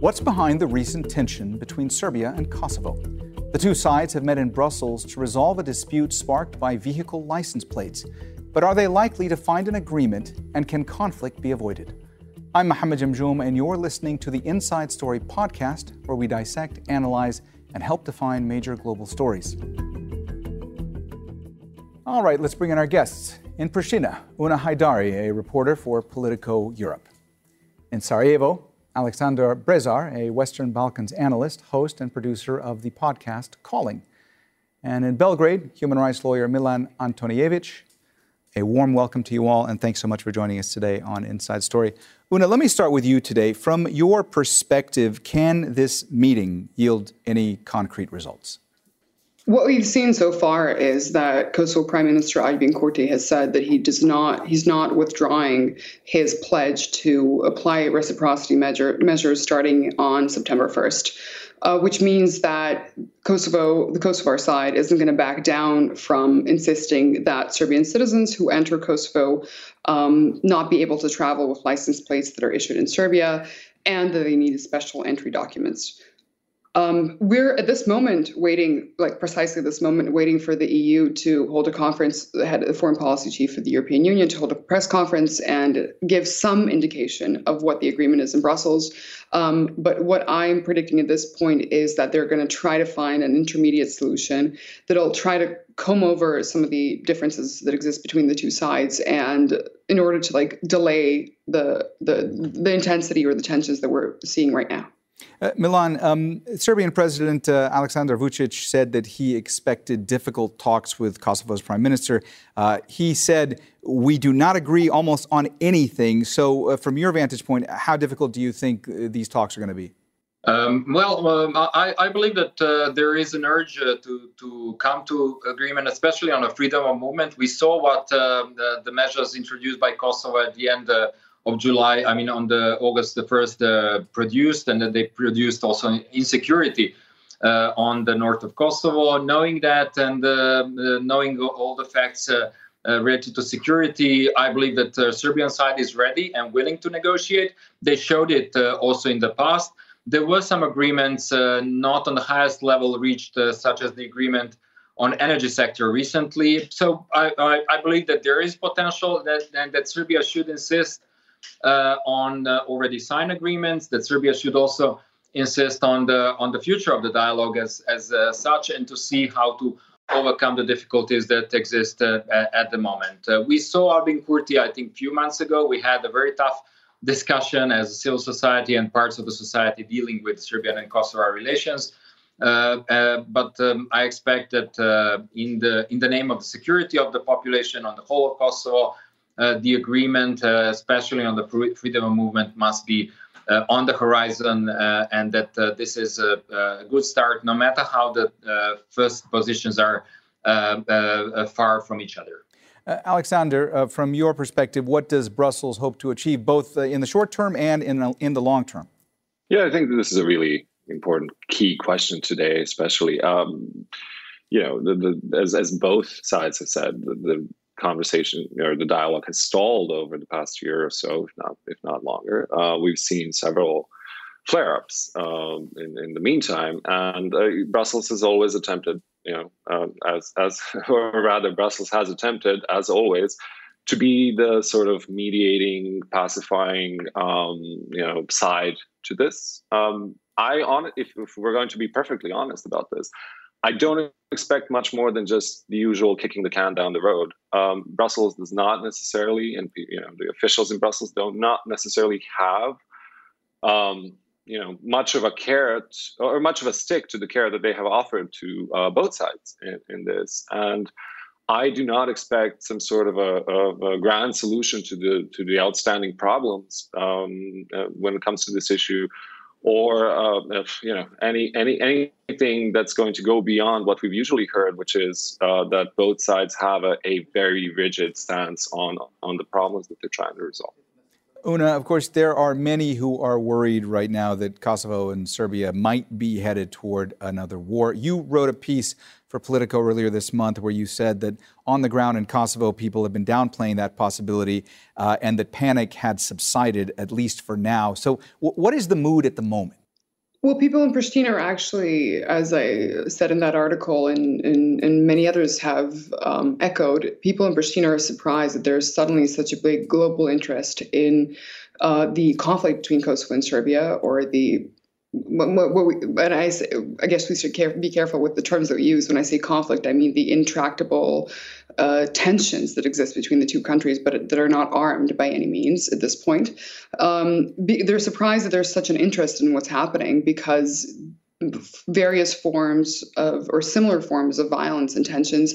What's behind the recent tension between Serbia and Kosovo? The two sides have met in Brussels to resolve a dispute sparked by vehicle license plates. But are they likely to find an agreement and can conflict be avoided? I'm Mohammed Jamjoom, and you're listening to the Inside Story podcast, where we dissect, analyze, and help define major global stories. All right, let's bring in our guests. In Pristina, Una Hajdari, a reporter for Politico Europe. In Sarajevo, Aleksandar Brezar, a Western Balkans analyst, host, and producer of the podcast Calling. And in Belgrade, human rights lawyer Milan Antonijevic. A warm welcome to you all, and thanks so much for joining us today on Inside Story. Una, let me start with you today. From your perspective, can this meeting yield any concrete results? What we've seen so far is that Kosovo Prime Minister Albin Kurti has said that he does not, he's not withdrawing his pledge to apply reciprocity measure, measures starting on September 1st. Uh, which means that Kosovo, the Kosovar side, isn't going to back down from insisting that Serbian citizens who enter Kosovo um, not be able to travel with license plates that are issued in Serbia, and that they need special entry documents. Um, we're at this moment waiting, like precisely this moment, waiting for the EU to hold a conference, the head, of the foreign policy chief of the European Union, to hold a press conference and give some indication of what the agreement is in Brussels. Um, but what I'm predicting at this point is that they're going to try to find an intermediate solution that'll try to comb over some of the differences that exist between the two sides, and in order to like delay the the the intensity or the tensions that we're seeing right now. Uh, Milan, um, Serbian President uh, Aleksandar Vucic said that he expected difficult talks with Kosovo's prime minister. Uh, he said, We do not agree almost on anything. So, uh, from your vantage point, how difficult do you think uh, these talks are going to be? Um, well, um, I, I, believe that uh, there is an urge to, to come to agreement, especially on a freedom of movement. We saw what um, the, the, measures introduced by Kosovo at the end of July, I mean, on the August the first, uh, produced, and then they produced also insecurity uh, on the north of Kosovo. Knowing that and uh, knowing all the facts uh, related to security, I believe that the Serbian side is ready and willing to negotiate. They showed it also in the past. There were some agreements, not on the highest level reached, such as the agreement on energy sector recently. So I, I, I, believe that there is potential that, and that Serbia should insist uh, on uh, already signed agreements. That Serbia should also insist on the on the future of the dialogue as as uh, such, and to see how to overcome the difficulties that exist uh, at the moment. Uh, we saw Albin Kurti, I think, a few months ago. We had a very tough discussion as a civil society and parts of the society dealing with Serbian and Kosovo relations. Uh, but um, I expect that in the in the name of the security of the population on the whole of Kosovo, uh, the agreement, uh, especially on the freedom of movement, must be uh, on the horizon, and that this is a, a, good start, no matter how the first positions are far from each other. Uh, Aleksandar, uh, from your perspective, what does Brussels hope to achieve, both uh, in the short term and in, in the long term? Yeah, I think this is a really important key question today, especially. Um, you know, the, the, as, as both sides have said, the, the conversation or the dialogue has stalled over the past year or so, if not if not longer. Uh, we've seen several flare-ups um, in, in the meantime, and uh, Brussels has always attempted, you know, um, as as or rather, Brussels has attempted, as always, to be the sort of mediating, pacifying, um, you know, side to this. Um, I on if, if we're going to be perfectly honest about this, I don't expect much more than just the usual kicking the can down the road. Um, Brussels does not necessarily, and you know the officials in Brussels don't not necessarily have, um, you know, much of a carrot or much of a stick to the carrot that they have offered to uh, both sides in, in, this. And I do not expect some sort of a, of a grand solution to the to the outstanding problems um, uh, when it comes to this issue or uh, if you know any any anything that's going to go beyond what we've usually heard, which is uh, that both sides have a, a, very rigid stance on on the problems that they're trying to resolve. Una, of course, there are many who are worried right now that Kosovo and Serbia might be headed toward another war. You wrote a piece for Politico earlier this month, where you said that on the ground in Kosovo, people have been downplaying that possibility uh, and that panic had subsided, at least for now. So, w- what is the mood at the moment? Well, people in Pristina are actually, as I said in that article, and, and, and many others have um, echoed, people in Pristina are surprised that there's suddenly such a big global interest in uh, the conflict between Kosovo and Serbia, or the what, what we, and I, I guess we should care, be careful with the terms that we use. When I say conflict, I mean the intractable uh, tensions that exist between the two countries, but that are not armed by any means at this point. Um, be, they're surprised that there's such an interest in what's happening because various forms of or similar forms of violence and tensions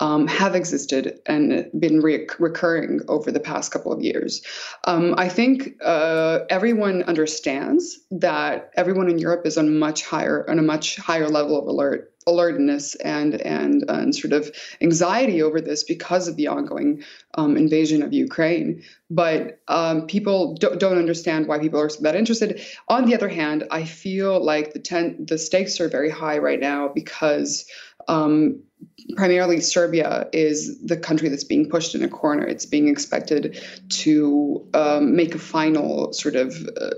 um, have existed and been re- recurring over the past couple of years. Um, I think uh, everyone understands that everyone in Europe is on much higher on a much higher level of alert alertness and and and sort of anxiety over this because of the ongoing um, invasion of Ukraine. But um, people don't, don't understand why people are that interested. On the other hand, I feel like the ten, the stakes are very high right now because um, primarily Serbia is the country that's being pushed in a corner. It's being expected to um, make a final sort of uh,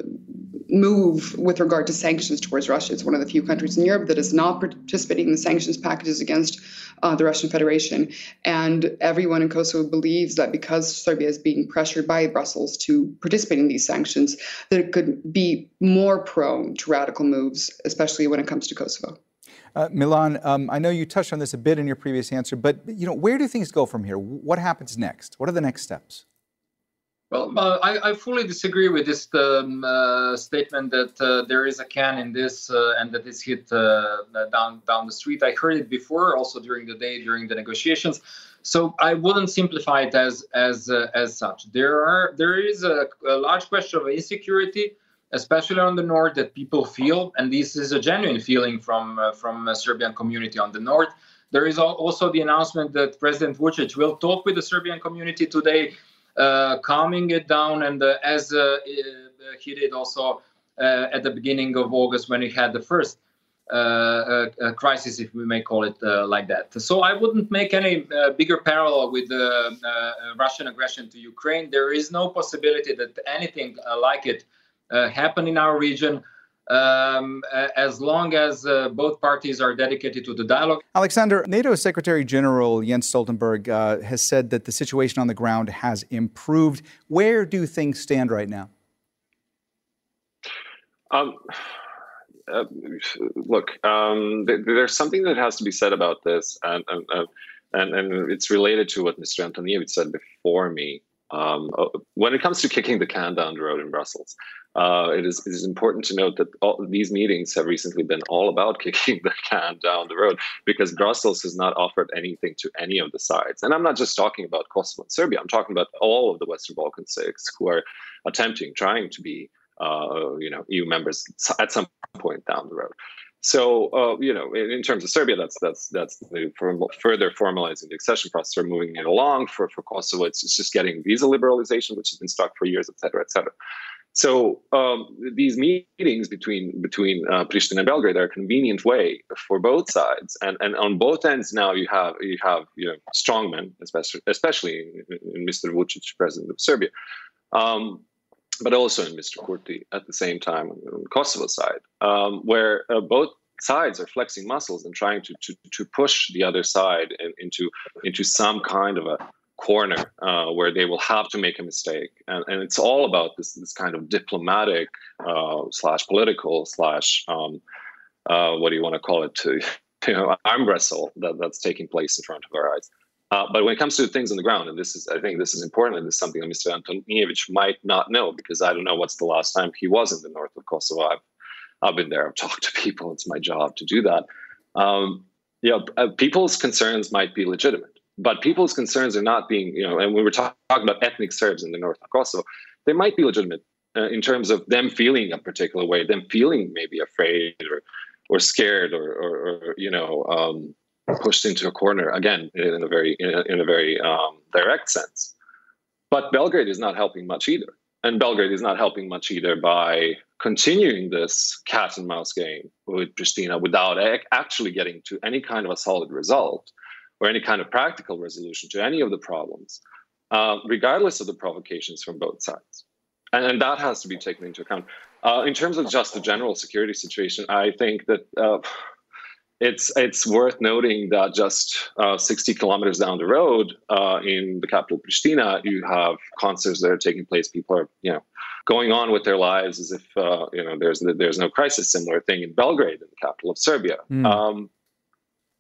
move with regard to sanctions towards Russia. It's one of the few countries in Europe that is not participating in the sanctions packages against uh, the Russian Federation. And everyone in Kosovo believes that because Serbia is being pressured by Brussels to participate in these sanctions, that it could be more prone to radical moves, especially when it comes to Kosovo. Uh, Milan, um, I know you touched on this a bit in your previous answer, but you know, where do things go from here? What happens next? What are the next steps? Well, uh, I, I, fully disagree with this um, uh, statement that uh, there is a can in this uh, and that it's hit uh, down down the street. I heard it before, also during the day during the negotiations. So I wouldn't simplify it as as as such. There are there is a, a large question of insecurity especially on the north, that people feel, and this is a genuine feeling from uh, from a Serbian community on the north. There is also the announcement that President Vucic will talk with the Serbian community today, uh, calming it down, and uh, as uh, uh, he did also uh, at the beginning of August when he had the first. crisis, if we may call it like that. So I wouldn't make any bigger parallel with the Russian aggression to Ukraine. There is no possibility that anything like it uh, happen in our region. Um, as long as uh, both parties are dedicated to the dialogue. Aleksandar, NATO Secretary General Jens Stoltenberg uh, has said that the situation on the ground has improved. Where do things stand right now? Um, uh, look, um, th- there's something that has to be said about this, and, and, and, and it's related to what Mr. Antonijevic said before me. Um, uh, when it comes to kicking the can down the road in Brussels, uh, it, is, it is important to note that all, these meetings have recently been all about kicking the can down the road because Brussels has not offered anything to any of the sides. And I'm not just talking about Kosovo and Serbia, I'm talking about all of the Western Balkan states who are attempting, trying to be uh, you know, EU members at some point down the road. So, uh, you know, in, in, terms of Serbia, that's that's that's the, further formalizing the accession process or moving it along. For for Kosovo, it's, it's just getting visa liberalization, which has been stuck for years, et cetera, et cetera. So um, these meetings between between uh, Pristina and Belgrade are a convenient way for both sides, and and on both ends now you have you have you know strongmen, especially especially in, in Mr. Vucic, president of Serbia, um, but also in Mr. Kurti at the same time on Kosovo side, um, where uh, both sides are flexing muscles and trying to to, to push the other side in, into into some kind of a corner uh, where they will have to make a mistake, and, and it's all about this this kind of diplomatic uh, slash political slash um, uh, what do you want to call it to you know arm wrestle that, that's taking place in front of our eyes. Uh, but when it comes to things on the ground, and this is I think this is important, and this is something that Mr. Antonijevic might not know because I don't know what's the last time he was in the north of Kosovo. I've, I've been there. I've talked to people. It's my job to do that. Um, you know, uh, people's concerns might be legitimate but people's concerns are not being, you know, and when we were talk- talking about ethnic Serbs in the north of Kosovo, they might be legitimate uh, in terms of them feeling a particular way, them feeling maybe afraid or or scared or, or, or you know um, pushed into a corner again in a very in a, very um, direct sense. But Belgrade is not helping much either, and Belgrade is not helping much either by continuing this cat and mouse game with Pristina without actually getting to any kind of a solid result or any kind of practical resolution to any of the problems, uh, regardless of the provocations from both sides. and, and that has to be taken into account. Uh, in terms of just the general security situation, I think that uh, it's it's worth noting that just uh, 60 kilometers down the road uh, in the capital Pristina, you have concerts that are taking place. People are you know going on with their lives as if uh, you know there's there's no crisis. Similar thing in Belgrade, in the capital of Serbia. Mm. Um,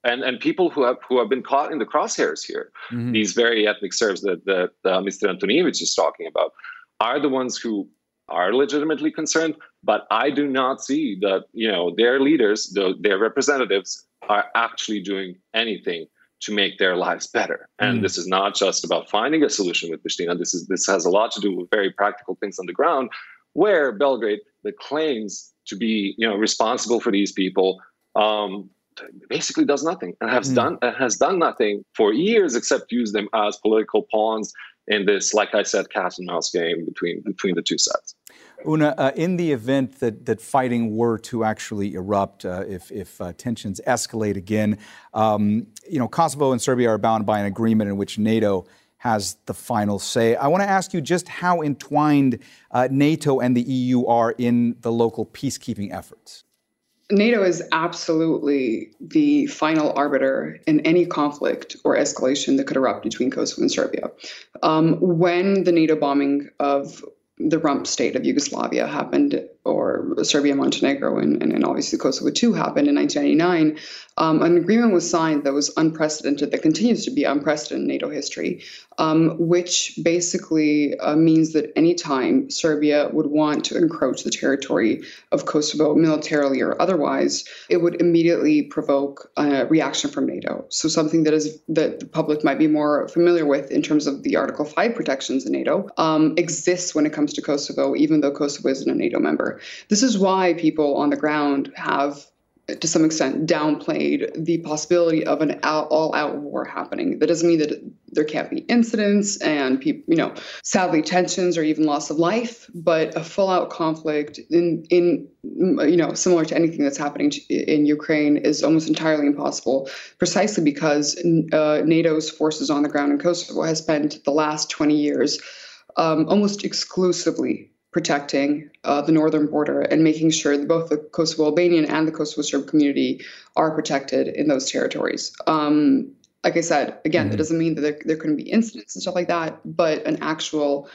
and, and people who have who have been caught in the crosshairs here, mm-hmm. these very ethnic Serbs that, that uh, Mr. Antonijevic is talking about, are the ones who are legitimately concerned, but I do not see that you know their leaders, the, their representatives, are actually doing anything to make their lives better. And mm. this is not just about finding a solution with Pristina. This is this has a lot to do with very practical things on the ground, where Belgrade, that claims to be you know responsible for these people, um, basically does nothing and has mm. done has done nothing for years except use them as political pawns in this, like I said, cat and mouse game between between the two sides. Una, uh, in the event that, that fighting were to actually erupt, uh, if, if uh, tensions escalate again, um, you know, Kosovo and Serbia are bound by an agreement in which NATO has the final say. I want to ask you just how entwined uh, NATO and the EU are in the local peacekeeping efforts. NATO is absolutely the final arbiter in any conflict or escalation that could erupt between Kosovo and Serbia. Um, when the NATO bombing of the rump state of Yugoslavia happened, or Serbia, Montenegro, and, and, and obviously Kosovo too happened in 1999, um, an agreement was signed that was unprecedented, that continues to be unprecedented in NATO history, um, which basically uh, means that anytime Serbia would want to encroach the territory of Kosovo militarily or otherwise, it would immediately provoke a reaction from NATO. So something that is that the public might be more familiar with in terms of the Article 5 protections in NATO um, exists when it comes to Kosovo, even though Kosovo isn't a NATO member. This is why people on the ground have to some extent downplayed the possibility of an all-out war happening. That doesn't mean that there can't be incidents and you know, sadly tensions or even loss of life, but a full-out conflict in in you know similar to anything that's happening in Ukraine is almost entirely impossible, precisely because uh, NATO's forces on the ground in Kosovo has spent the last 20 years um, almost exclusively protecting uh, the northern border and making sure that both the Kosovo Albanian and the Kosovo Serb community are protected in those territories. Um, like I said, again, mm-hmm. that doesn't mean that there, there couldn't be incidents and stuff like that, but an actual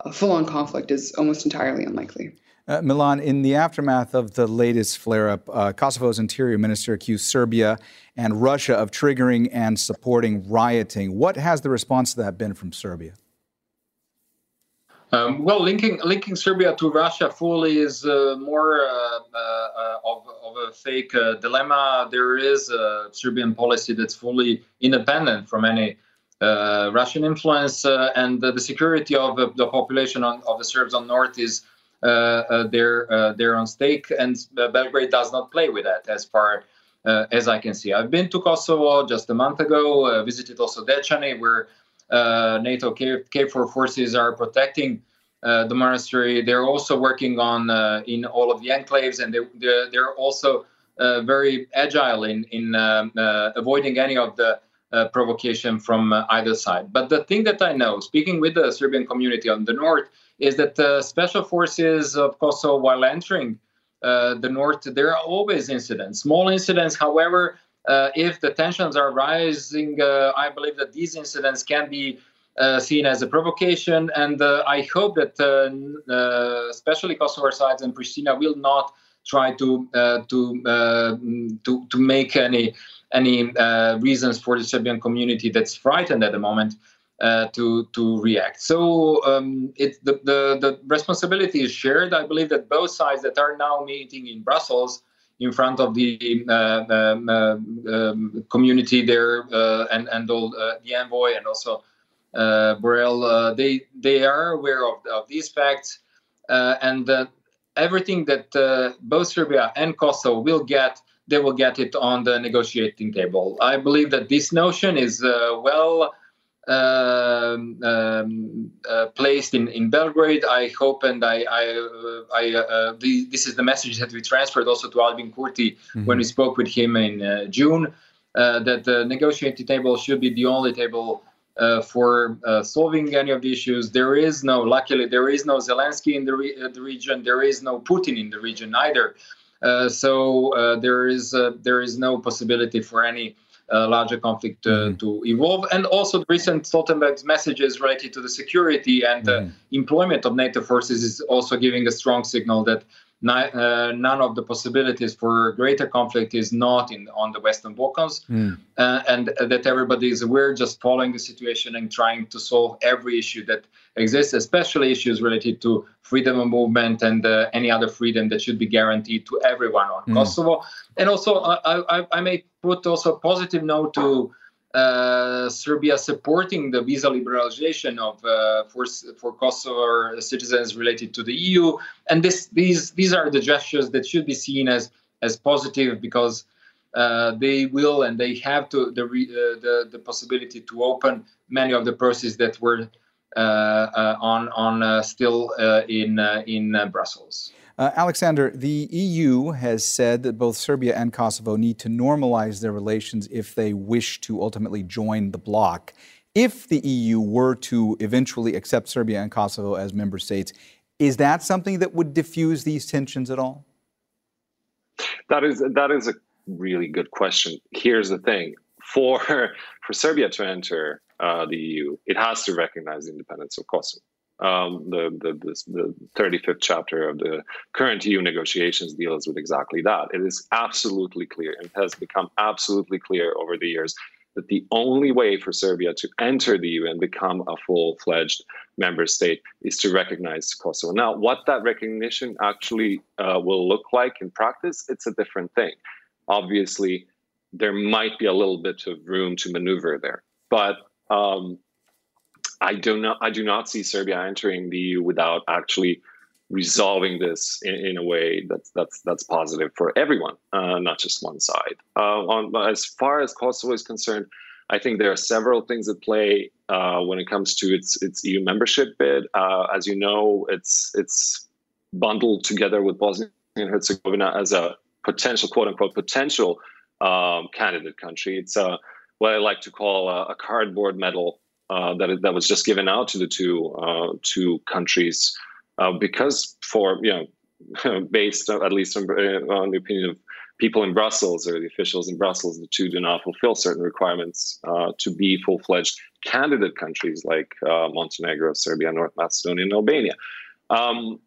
uh, full on conflict is almost entirely unlikely. Uh, Milan, in the aftermath of the latest flare up, uh, Kosovo's interior minister accused Serbia and Russia of triggering and supporting rioting. What has the response to that been from Serbia? Um, well, linking linking Serbia to Russia fully is uh, more uh, uh, of, of a fake uh, dilemma. There is a Serbian policy that's fully independent from any uh, Russian influence, uh, and the security of the population on, of the Serbs on north is there there on stake, and Belgrade does not play with that as far as I can see. I've been to Kosovo just a month ago, visited also Dechani, where NATO KFOR forces are protecting uh, the monastery. They're also working on uh, in all of the enclaves, and they, they're, they're also uh, very agile in in um, uh, avoiding any of the uh, provocation from either side. But the thing that I know, speaking with the Serbian community on the north, is that the special forces of Kosovo, while entering the north, there are always incidents, small incidents. However, uh, if the tensions are rising, uh, I believe that these incidents can be uh, seen as a provocation, and I hope that especially Kosovo sides and Pristina will not try to to to to make any any uh, reasons for the Serbian community that's frightened at the moment uh, to to react. So um, it the, the the responsibility is shared. I believe that both sides that are now meeting in Brussels in front of the um, um, community there uh, and and all uh, the envoy and also Borrell. they they are aware of, of these facts and everything that both Serbia and Kosovo will get they will get it on the negotiating table. I believe that this notion is well um, um, uh, placed in, in Belgrade. I hope and I, I, uh, I uh, the, this is the message that we transferred also to Albin Kurti mm-hmm. when we spoke with him in uh, June. Uh, that the negotiating table should be the only table uh, for uh, solving any of the issues. There is no, luckily, there is no Zelensky in the, re- uh, the region. There is no Putin in the region either. Uh, so uh, there is there is no possibility for any larger conflict mm-hmm. to evolve. And also, the recent Stoltenberg's messages related to the security and mm-hmm. employment of NATO forces is also giving a strong signal that uh, none of the possibilities for greater conflict is not in on the Western Balkans, mm. uh, and that everybody is aware, just following the situation and trying to solve every issue that exists, especially issues related to freedom of movement and uh, any other freedom that should be guaranteed to everyone on mm. Kosovo. And also, I, I, I may put also a positive note to uh, Serbia supporting the visa liberalization of uh, for for Kosovo citizens related to the EU, and this these these are the gestures that should be seen as as positive because uh, they will and they have to the, uh, the the possibility to open many of the processes that were uh, uh, on on still in in Brussels. Uh, Aleksandar, the EU has said that both Serbia and Kosovo need to normalize their relations if they wish to ultimately join the bloc. If the EU were to eventually accept Serbia and Kosovo as member states, is that something that would diffuse these tensions at all? That is that is a really good question. Here's the thing: for for Serbia to enter uh, the EU, it has to recognize the independence of Kosovo um, the, the, the, 35th chapter of the current EU negotiations deals with exactly that. It is absolutely clear and has become absolutely clear over the years that the only way for Serbia to enter the EU and become a full fledged member state is to recognize Kosovo. Now, what that recognition actually uh, will look like in practice, it's a different thing. Obviously, there might be a little bit of room to maneuver there. But um, I do not I do not see Serbia entering the EU without actually resolving this in, in a way that's that's that's positive for everyone, uh, not just one side. Uh, on as far as Kosovo is concerned, I think there are several things at play uh, when it comes to its its EU membership bid. Uh, as you know, it's it's bundled together with Bosnia and Herzegovina as a potential quote unquote potential um, candidate country. It's a what I like to call a, a cardboard medal uh, that that was just given out to the two uh, two countries uh, because for you know based at least on, uh, on, the opinion of people in Brussels or the officials in Brussels, the two do not fulfill certain requirements uh, to be full fledged candidate countries like uh, Montenegro, Serbia, North Macedonia, and Albania. Um,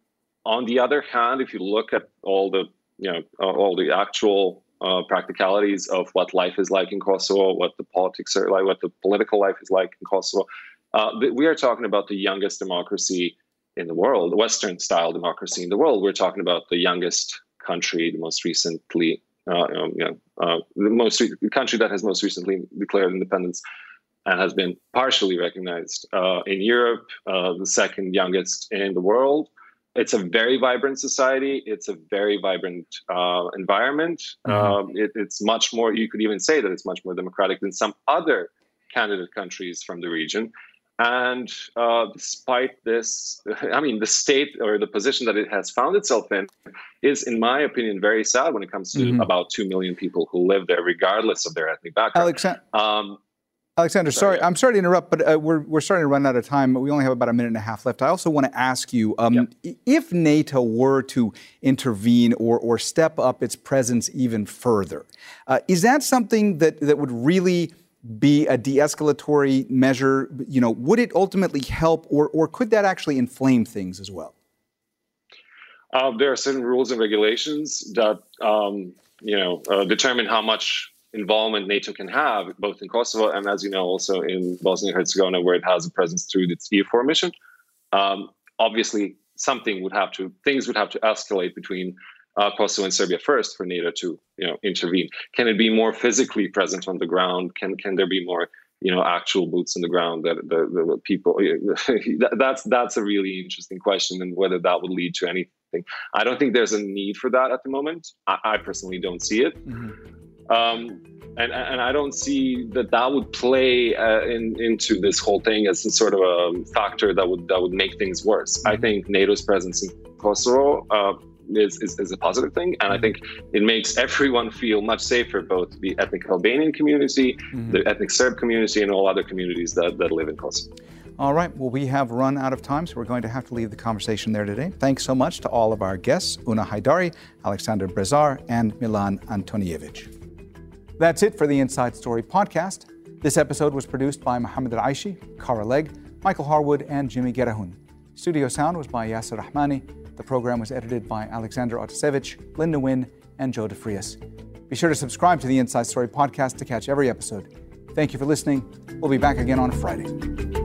on the other hand, if you look at all the you know all the actual uh, practicalities of what life is like in Kosovo, what the politics are like, what the political life is like in Kosovo. Uh, we are talking about the youngest democracy in the world, the Western style democracy in the world. We're talking about the youngest country, the most recently, uh, you know, uh, the most re- the country that has most recently declared independence and has been partially recognized uh, in Europe, uh, the second youngest in the world it's a very vibrant society. It's a very vibrant uh, environment. Mm-hmm. Um, it, it's much more, you could even say that it's much more democratic than some other candidate countries from the region. And uh, despite this, I mean, the state or the position that it has found itself in is, in my opinion, very sad when it comes to mm-hmm. about 2 million people who live there, regardless of their ethnic background. Aleksandar, um, Aleksandar, sorry, sorry I'm sorry to interrupt, but uh, we're, we're starting to run out of time. We only have about a minute and a half left. I also want to ask you um, yep. if NATO were to intervene or, or step up its presence even further, uh, is that something that, that would really be a de escalatory measure? You know, would it ultimately help, or, or could that actually inflame things as well? Uh, there are certain rules and regulations that um, you know uh, determine how much involvement NATO can have, both in Kosovo and, as you know, also in Bosnia and Herzegovina, where it has a presence through its EUFOR mission. Um, obviously, something would have to, things would have to escalate between uh, Kosovo and Serbia first for NATO to, you know, intervene. Can it be more physically present on the ground? Can can there be more, you know, actual boots on the ground that the, the people? that's that's a really interesting question, and whether that would lead to anything. I don't think there's a need for that at the moment. I, I personally don't see it. Mm-hmm. Um, and, and I don't see that that would play uh, in, into this whole thing as a sort of a factor that would that would make things worse. I think NATO's presence in Kosovo uh, is, is, is, a positive thing. And I think it makes everyone feel much safer, both the ethnic Albanian community, mm-hmm. the ethnic Serb community, and all other communities that, that live in Kosovo. All right. Well, we have run out of time, so we're going to have to leave the conversation there today. Thanks so much to all of our guests, Una Hajdari, Aleksandar Brezar, and Milan Antonijevic. That's it for the Inside Story podcast. This episode was produced by Mohammed Aishi, Kara Legg, Michael Harwood, and Jimmy Gerahun. Studio sound was by Yasser Rahmani. The program was edited by Alexander Otasevich, Linda Wynn, and Joe DeFrias. Be sure to subscribe to the Inside Story podcast to catch every episode. Thank you for listening. We'll be back again on Friday.